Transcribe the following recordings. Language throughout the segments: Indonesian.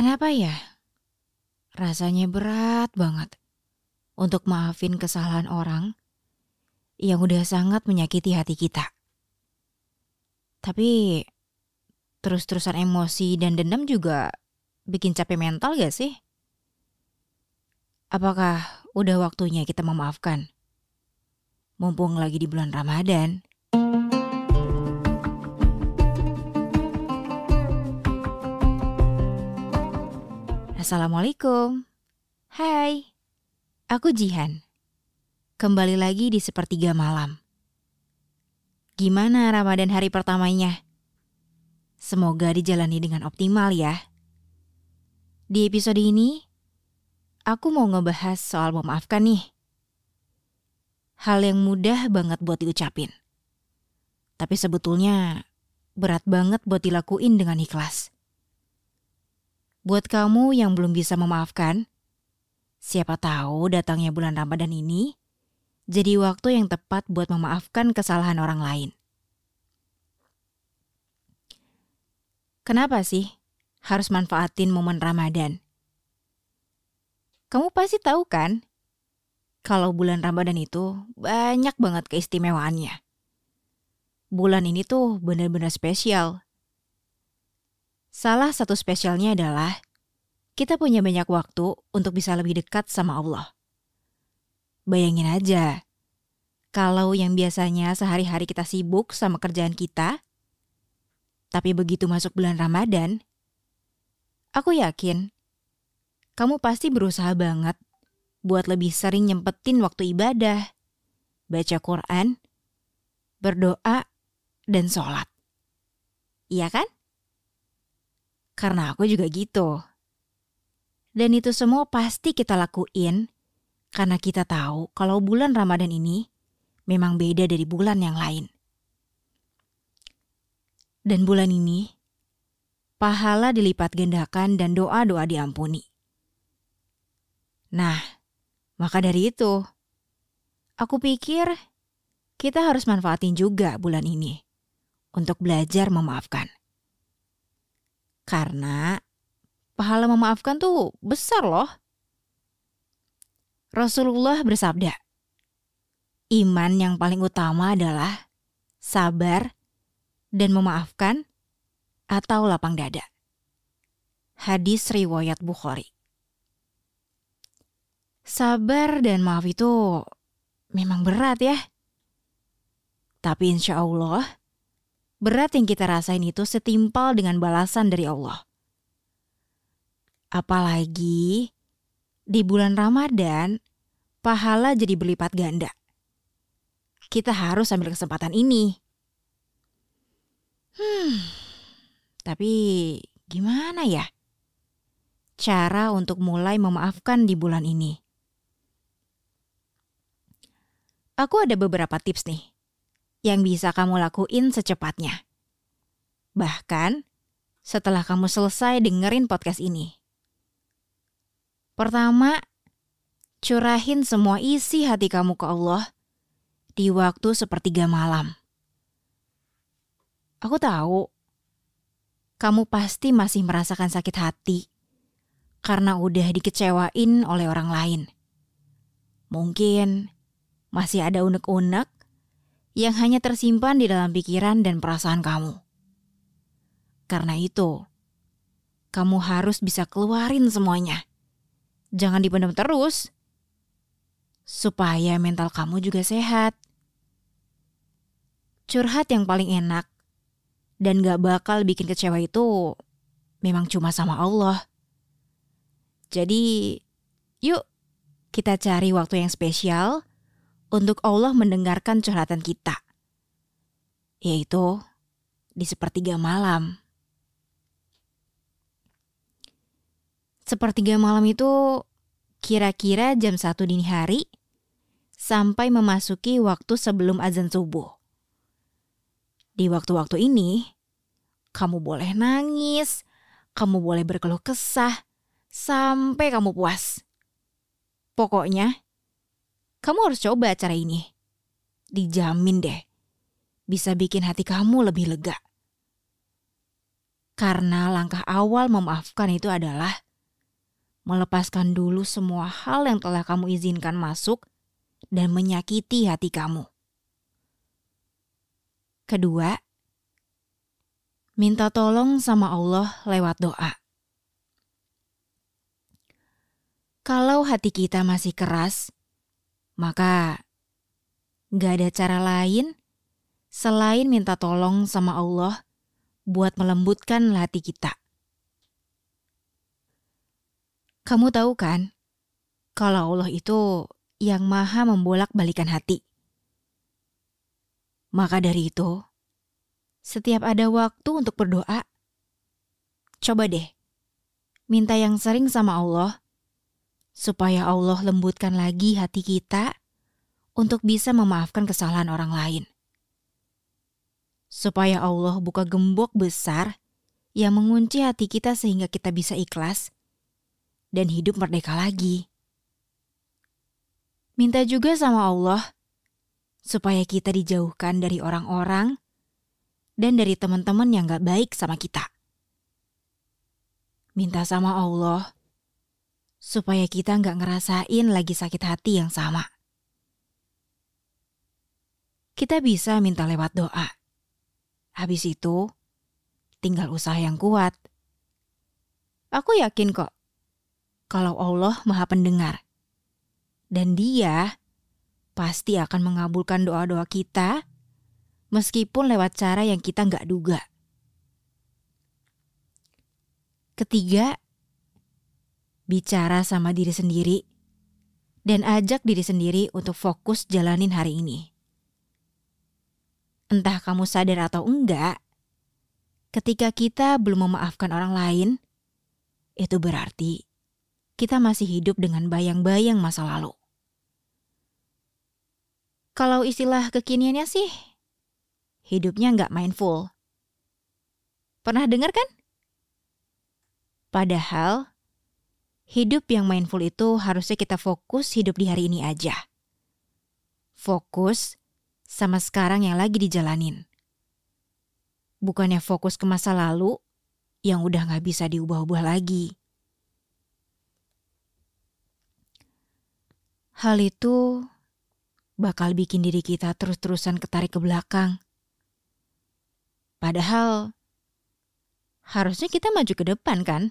Kenapa ya? Rasanya berat banget untuk maafin kesalahan orang yang udah sangat menyakiti hati kita. Tapi terus-terusan emosi dan dendam juga bikin capek mental gak sih? Apakah udah waktunya kita memaafkan? Mumpung lagi di bulan Ramadan. Assalamualaikum. Hai, aku Jihan. Kembali lagi di sepertiga malam. Gimana Ramadan hari pertamanya? Semoga dijalani dengan optimal ya. Di episode ini, aku mau ngebahas soal memaafkan nih. Hal yang mudah banget buat diucapin. Tapi sebetulnya berat banget buat dilakuin dengan ikhlas. Buat kamu yang belum bisa memaafkan, siapa tahu datangnya bulan Ramadan ini jadi waktu yang tepat buat memaafkan kesalahan orang lain. Kenapa sih harus manfaatin momen Ramadan? Kamu pasti tahu kan, kalau bulan Ramadan itu banyak banget keistimewaannya. Bulan ini tuh benar-benar spesial. Salah satu spesialnya adalah kita punya banyak waktu untuk bisa lebih dekat sama Allah. Bayangin aja, kalau yang biasanya sehari-hari kita sibuk sama kerjaan kita, tapi begitu masuk bulan Ramadan, aku yakin kamu pasti berusaha banget buat lebih sering nyempetin waktu ibadah, baca Quran, berdoa, dan sholat. Iya kan? Karena aku juga gitu. Dan itu semua pasti kita lakuin karena kita tahu kalau bulan Ramadan ini memang beda dari bulan yang lain. Dan bulan ini, pahala dilipat gandakan dan doa-doa diampuni. Nah, maka dari itu, aku pikir kita harus manfaatin juga bulan ini untuk belajar memaafkan. Karena pahala memaafkan tuh besar loh. Rasulullah bersabda, iman yang paling utama adalah sabar dan memaafkan atau lapang dada. Hadis riwayat Bukhari. Sabar dan maaf itu memang berat ya. Tapi insya Allah, berat yang kita rasain itu setimpal dengan balasan dari Allah. Apalagi di bulan Ramadan, pahala jadi berlipat ganda. Kita harus ambil kesempatan ini. Hmm, tapi gimana ya cara untuk mulai memaafkan di bulan ini? Aku ada beberapa tips nih yang bisa kamu lakuin secepatnya. Bahkan setelah kamu selesai dengerin podcast ini. Pertama, curahin semua isi hati kamu ke Allah di waktu sepertiga malam. Aku tahu kamu pasti masih merasakan sakit hati karena udah dikecewain oleh orang lain. Mungkin masih ada unek-unek yang hanya tersimpan di dalam pikiran dan perasaan kamu. Karena itu, kamu harus bisa keluarin semuanya jangan dipendam terus. Supaya mental kamu juga sehat. Curhat yang paling enak dan gak bakal bikin kecewa itu memang cuma sama Allah. Jadi, yuk kita cari waktu yang spesial untuk Allah mendengarkan curhatan kita. Yaitu di sepertiga malam. Sepertiga malam itu kira-kira jam satu dini hari sampai memasuki waktu sebelum azan subuh. Di waktu-waktu ini, kamu boleh nangis, kamu boleh berkeluh kesah, sampai kamu puas. Pokoknya, kamu harus coba cara ini. Dijamin deh, bisa bikin hati kamu lebih lega. Karena langkah awal memaafkan itu adalah melepaskan dulu semua hal yang telah kamu izinkan masuk dan menyakiti hati kamu. Kedua, minta tolong sama Allah lewat doa. Kalau hati kita masih keras, maka gak ada cara lain selain minta tolong sama Allah buat melembutkan hati kita. Kamu tahu kan, kalau Allah itu yang maha membolak-balikan hati. Maka dari itu, setiap ada waktu untuk berdoa, coba deh, minta yang sering sama Allah, supaya Allah lembutkan lagi hati kita untuk bisa memaafkan kesalahan orang lain supaya Allah buka gembok besar yang mengunci hati kita sehingga kita bisa ikhlas dan hidup merdeka lagi. Minta juga sama Allah supaya kita dijauhkan dari orang-orang dan dari teman-teman yang gak baik sama kita. Minta sama Allah supaya kita gak ngerasain lagi sakit hati yang sama. Kita bisa minta lewat doa Habis itu, tinggal usaha yang kuat. Aku yakin kok, kalau Allah Maha Pendengar, dan Dia pasti akan mengabulkan doa-doa kita, meskipun lewat cara yang kita nggak duga. Ketiga, bicara sama diri sendiri dan ajak diri sendiri untuk fokus jalanin hari ini entah kamu sadar atau enggak, ketika kita belum memaafkan orang lain, itu berarti kita masih hidup dengan bayang-bayang masa lalu. Kalau istilah kekiniannya sih, hidupnya nggak mindful. Pernah dengar kan? Padahal, hidup yang mindful itu harusnya kita fokus hidup di hari ini aja. Fokus sama sekarang yang lagi dijalanin. Bukannya fokus ke masa lalu yang udah gak bisa diubah-ubah lagi. Hal itu bakal bikin diri kita terus-terusan ketarik ke belakang. Padahal harusnya kita maju ke depan kan?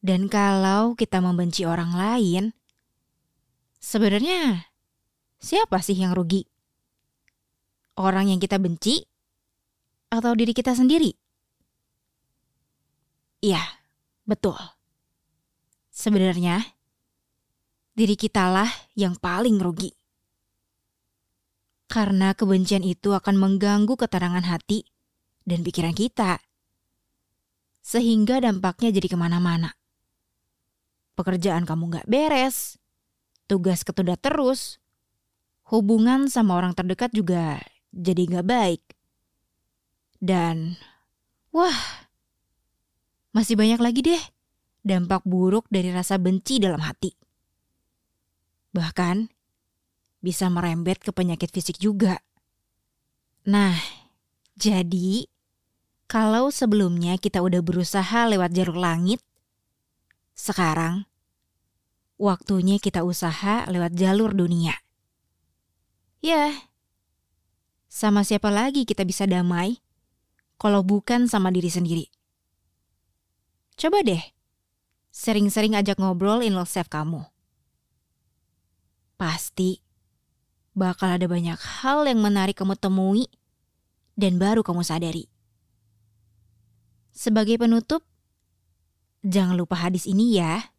Dan kalau kita membenci orang lain, sebenarnya siapa sih yang rugi? Orang yang kita benci atau diri kita sendiri? Iya, betul. Sebenarnya diri kitalah yang paling rugi. Karena kebencian itu akan mengganggu keterangan hati dan pikiran kita. Sehingga dampaknya jadi ke mana-mana. Pekerjaan kamu gak beres, tugas ketunda terus, hubungan sama orang terdekat juga jadi gak baik. Dan, wah, masih banyak lagi deh dampak buruk dari rasa benci dalam hati. Bahkan, bisa merembet ke penyakit fisik juga. Nah, jadi kalau sebelumnya kita udah berusaha lewat jalur langit, sekarang waktunya kita usaha lewat jalur dunia. Ya, sama siapa lagi kita bisa damai kalau bukan sama diri sendiri? Coba deh, sering-sering ajak ngobrol in love self kamu. Pasti bakal ada banyak hal yang menarik kamu temui dan baru kamu sadari. Sebagai penutup, jangan lupa hadis ini ya.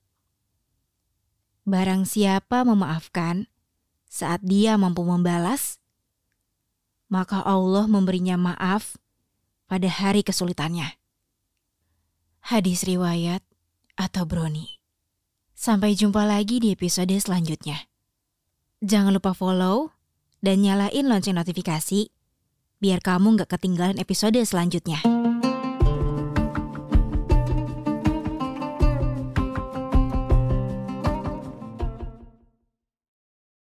Barang siapa memaafkan, saat dia mampu membalas, maka Allah memberinya maaf pada hari kesulitannya. Hadis riwayat atau Broni. Sampai jumpa lagi di episode selanjutnya. Jangan lupa follow dan nyalain lonceng notifikasi biar kamu gak ketinggalan episode selanjutnya.